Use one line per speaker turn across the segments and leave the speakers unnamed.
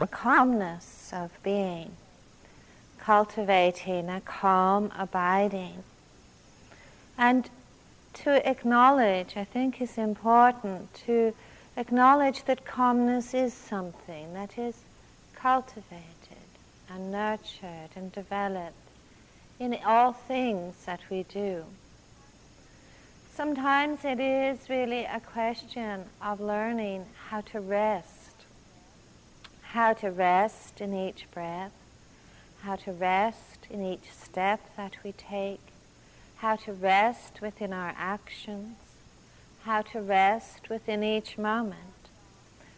a calmness of being, cultivating a calm abiding. And to acknowledge, I think, is important to acknowledge that calmness is something that is cultivated and nurtured and developed in all things that we do. Sometimes it is really a question of learning how to rest, how to rest in each breath, how to rest in each step that we take, how to rest within our actions, how to rest within each moment,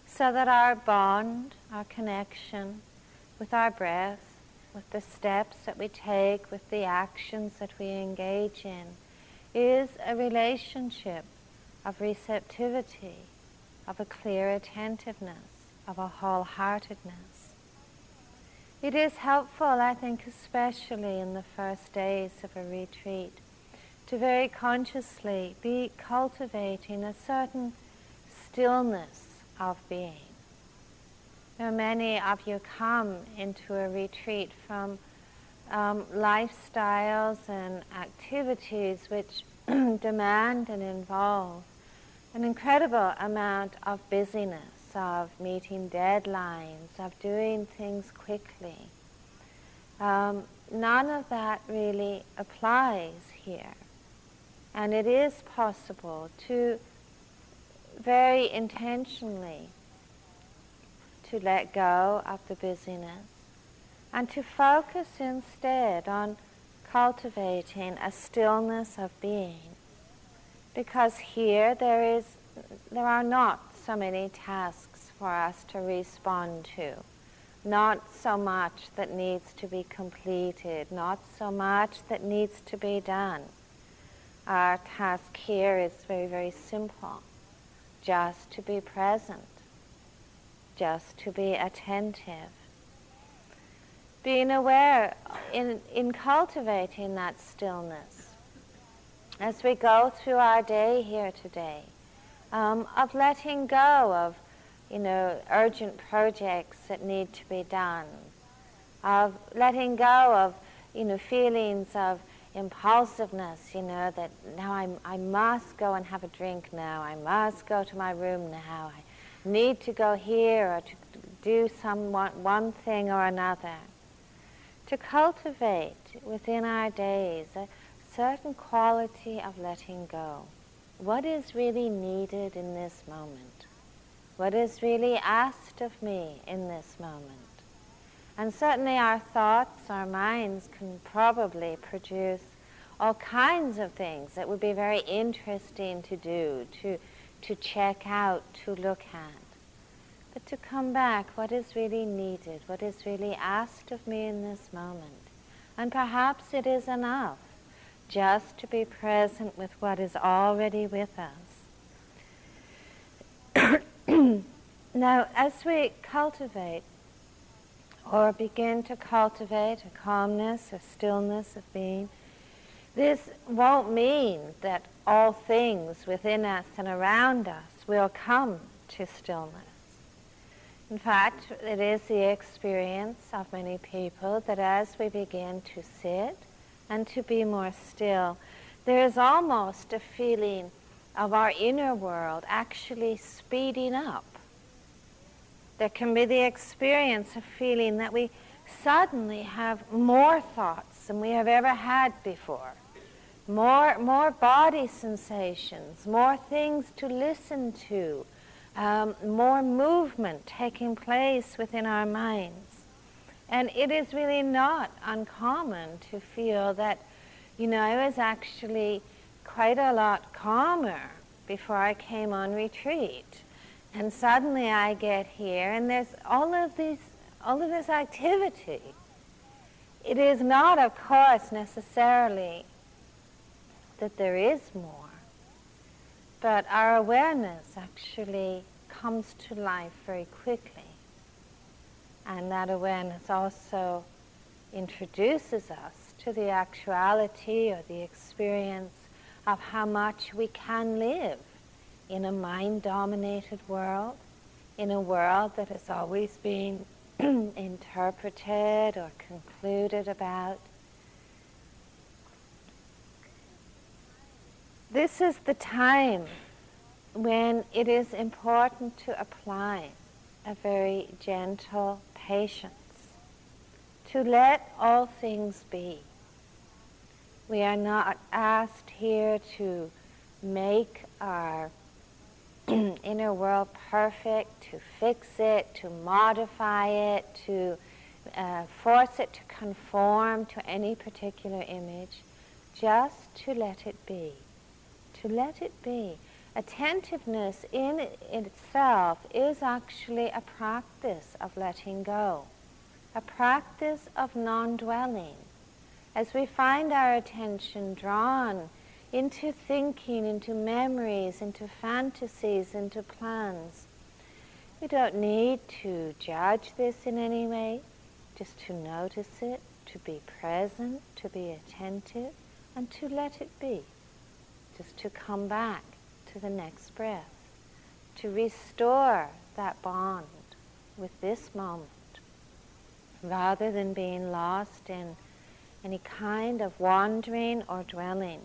so that our bond, our connection with our breath, with the steps that we take, with the actions that we engage in, is a relationship of receptivity, of a clear attentiveness, of a wholeheartedness. It is helpful, I think, especially in the first days of a retreat, to very consciously be cultivating a certain stillness of being. Now, many of you come into a retreat from um, lifestyles and activities which demand and involve an incredible amount of busyness, of meeting deadlines, of doing things quickly. Um, none of that really applies here. And it is possible to very intentionally to let go of the busyness and to focus instead on cultivating a stillness of being. Because here there is there are not so many tasks for us to respond to. Not so much that needs to be completed, not so much that needs to be done. Our task here is very, very simple just to be present just to be attentive. Being aware in, in cultivating that stillness as we go through our day here today, um, of letting go of, you know, urgent projects that need to be done, of letting go of, you know, feelings of impulsiveness, you know, that now i I must go and have a drink now, I must go to my room now, I need to go here or to do some one, one thing or another. To cultivate within our days a certain quality of letting go. What is really needed in this moment? What is really asked of me in this moment? And certainly our thoughts, our minds can probably produce all kinds of things that would be very interesting to do, to to check out, to look at. But to come back, what is really needed, what is really asked of me in this moment. And perhaps it is enough just to be present with what is already with us. now, as we cultivate or begin to cultivate a calmness, a stillness of being, this won't mean that all things within us and around us will come to stillness. In fact, it is the experience of many people that as we begin to sit and to be more still, there is almost a feeling of our inner world actually speeding up. There can be the experience of feeling that we suddenly have more thoughts than we have ever had before more, more body sensations, more things to listen to, um, more movement taking place within our minds. And it is really not uncommon to feel that, you know, I was actually quite a lot calmer before I came on retreat. And suddenly I get here and there's all of these all of this activity. It is not, of course, necessarily that there is more. But our awareness actually comes to life very quickly. And that awareness also introduces us to the actuality or the experience of how much we can live in a mind dominated world, in a world that has always been interpreted or concluded about. This is the time when it is important to apply a very gentle patience, to let all things be. We are not asked here to make our inner world perfect, to fix it, to modify it, to uh, force it to conform to any particular image, just to let it be. To let it be. Attentiveness in itself is actually a practice of letting go, a practice of non dwelling. As we find our attention drawn into thinking, into memories, into fantasies, into plans. We don't need to judge this in any way, just to notice it, to be present, to be attentive, and to let it be. Just to come back to the next breath, to restore that bond with this moment, rather than being lost in any kind of wandering or dwelling.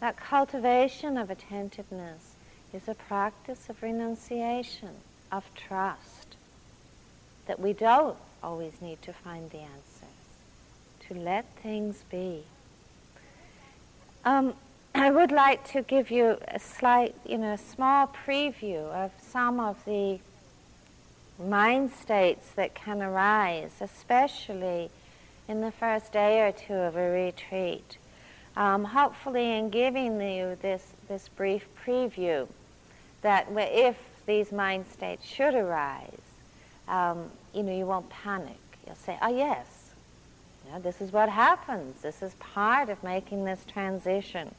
That cultivation of attentiveness is a practice of renunciation, of trust, that we don't always need to find the answers, to let things be. Um, I would like to give you a slight, you know, small preview of some of the mind states that can arise, especially in the first day or two of a retreat um, hopefully in giving you this, this brief preview that if these mind states should arise, um, you know, you won't panic. You'll say, oh yes, you know, this is what happens. This is part of making this transition.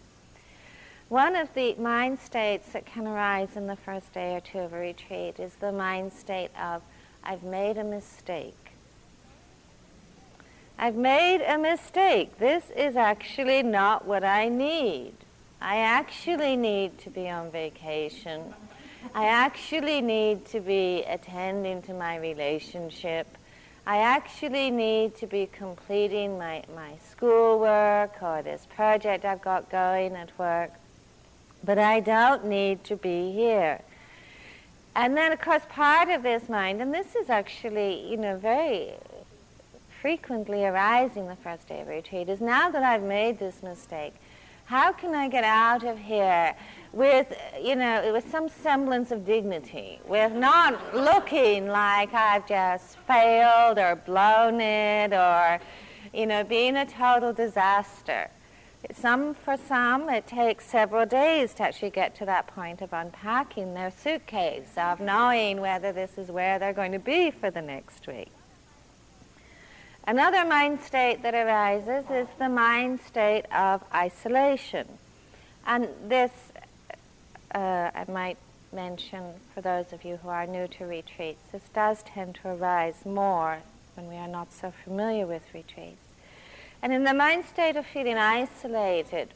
One of the mind states that can arise in the first day or two of a retreat is the mind state of, I've made a mistake. I've made a mistake. This is actually not what I need. I actually need to be on vacation. I actually need to be attending to my relationship. I actually need to be completing my, my schoolwork or this project I've got going at work. But I don't need to be here. And then, of course, part of this mind, and this is actually, you know, very frequently arising the first day of retreat is now that I've made this mistake, how can I get out of here with, you know, with some semblance of dignity, with not looking like I've just failed or blown it or, you know, being a total disaster. Some, for some, it takes several days to actually get to that point of unpacking their suitcase, of knowing whether this is where they're going to be for the next week. Another mind state that arises is the mind state of isolation. And this, uh, I might mention for those of you who are new to retreats, this does tend to arise more when we are not so familiar with retreats. And in the mind state of feeling isolated,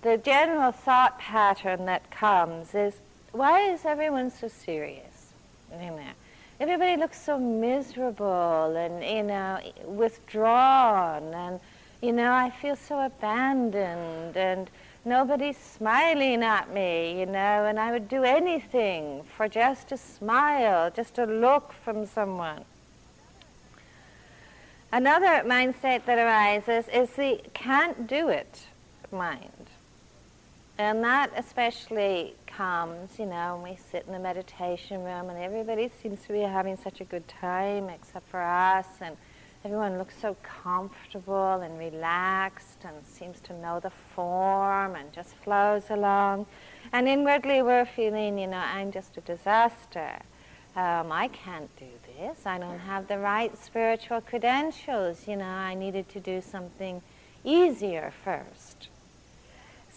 the general thought pattern that comes is, why is everyone so serious in there? everybody looks so miserable and, you know, withdrawn. And, you know, I feel so abandoned and nobody's smiling at me, you know, and I would do anything for just a smile, just a look from someone. Another mindset that arises is the can't do it mind. And that especially comes, you know, when we sit in the meditation room and everybody seems to be having such a good time except for us and everyone looks so comfortable and relaxed and seems to know the form and just flows along. And inwardly we're feeling, you know, I'm just a disaster. Um, I can't do this. I don't have the right spiritual credentials. You know, I needed to do something easier first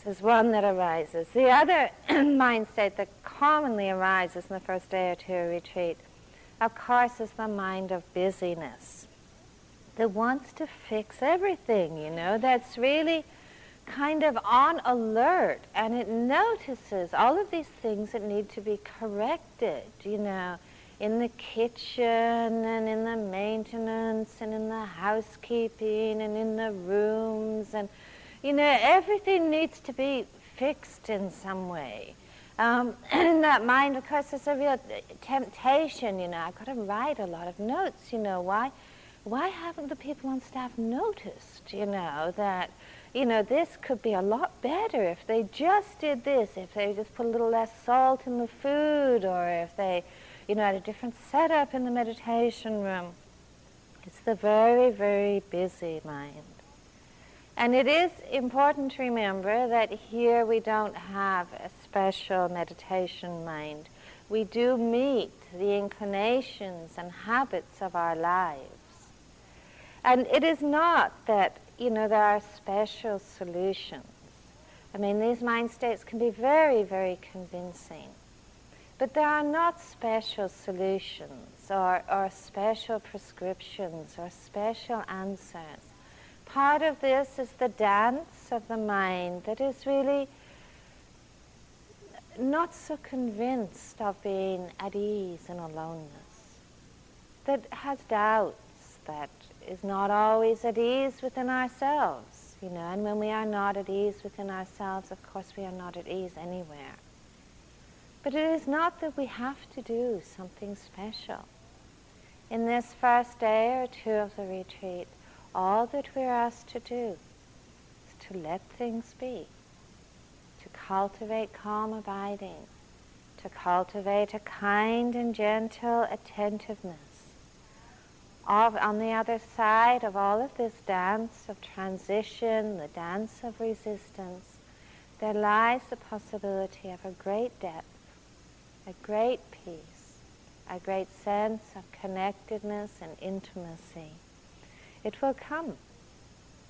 This is one that arises. The other mindset that commonly arises in the first day or two of retreat, of course, is the mind of busyness that wants to fix everything, you know, that's really kind of on alert and it notices all of these things that need to be corrected, you know. in the kitchen and in the maintenance and in the housekeeping and in the rooms and you know everything needs to be fixed in some way um, and in that mind of course there's a real temptation you know i've got to write a lot of notes you know why why haven't the people on staff noticed you know that you know this could be a lot better if they just did this if they just put a little less salt in the food or if they you know, had a different setup in the meditation room. It's the very, very busy mind. And it is important to remember that here we don't have a special meditation mind. We do meet the inclinations and habits of our lives. And it is not that, you know, there are special solutions. I mean, these mind states can be very, very convincing. But there are not special solutions or, or special prescriptions or special answers. Part of this is the dance of the mind that is really not so convinced of being at ease in aloneness, that has doubts, that is not always at ease within ourselves, you know, and when we are not at ease within ourselves, of course we are not at ease anywhere. But it is not that we have to do something special. In this first day or two of the retreat, all that we're asked to do is to let things be, to cultivate calm abiding, to cultivate a kind and gentle attentiveness. Of, on the other side of all of this dance of transition, the dance of resistance, there lies the possibility of a great depth a great peace, a great sense of connectedness and intimacy. It will come.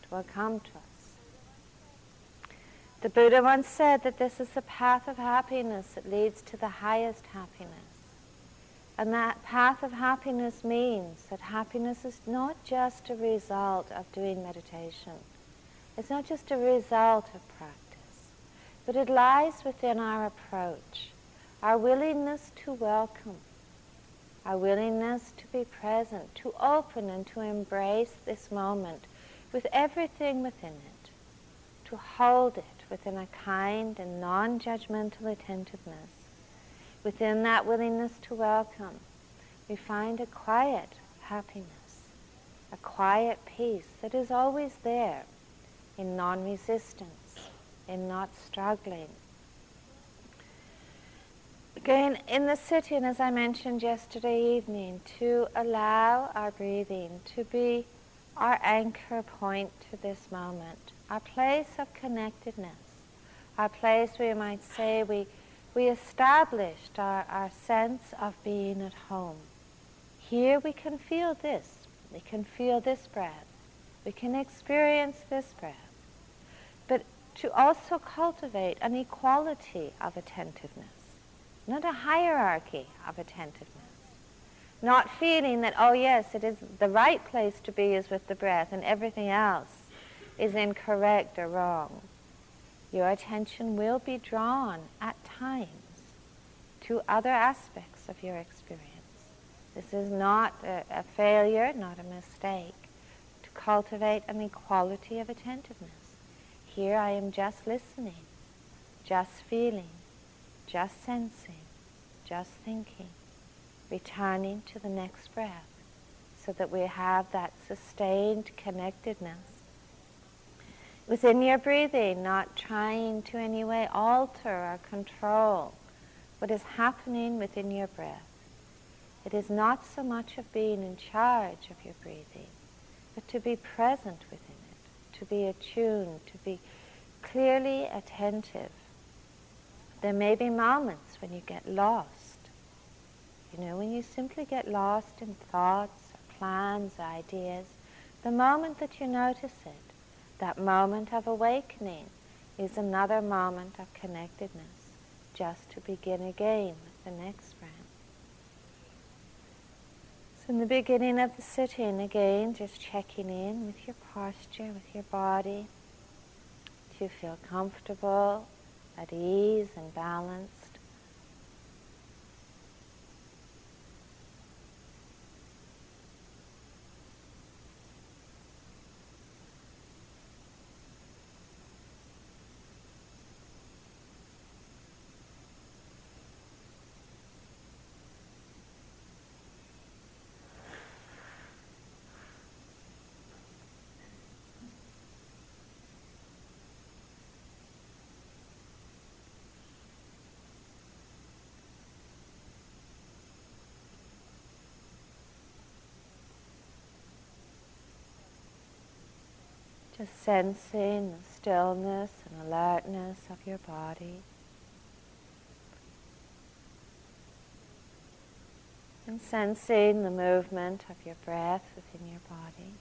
It will come to us. The Buddha once said that this is the path of happiness that leads to the highest happiness. And that path of happiness means that happiness is not just a result of doing meditation. It's not just a result of practice, but it lies within our approach our willingness to welcome, our willingness to be present, to open and to embrace this moment with everything within it, to hold it within a kind and non-judgmental attentiveness. Within that willingness to welcome, we find a quiet happiness, a quiet peace that is always there in non-resistance, in not struggling, Again, in the sitting, as I mentioned yesterday evening, to allow our breathing to be our anchor point to this moment, our place of connectedness, our place where you might say we, we established our, our sense of being at home. Here we can feel this. We can feel this breath. We can experience this breath. But to also cultivate an equality of attentiveness not a hierarchy of attentiveness. Not feeling that, oh yes, it is the right place to be is with the breath and everything else is incorrect or wrong. Your attention will be drawn at times to other aspects of your experience. This is not a, a failure, not a mistake, to cultivate an equality of attentiveness. Here I am just listening, just feeling, just sensing, just thinking, returning to the next breath so that we have that sustained connectedness. Within your breathing, not trying to any way alter or control what is happening within your breath. It is not so much of being in charge of your breathing, but to be present within it, to be attuned, to be clearly attentive there may be moments when you get lost. You know, when you simply get lost in thoughts, or plans, or ideas, the moment that you notice it, that moment of awakening is another moment of connectedness, just to begin again with the next breath. So in the beginning of the sitting, again, just checking in with your posture, with your body. Do you feel comfortable at ease and balanced. Just sensing the stillness and alertness of your body. And sensing the movement of your breath within your body.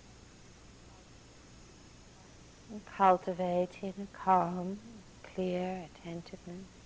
And cultivating a calm, clear attentiveness.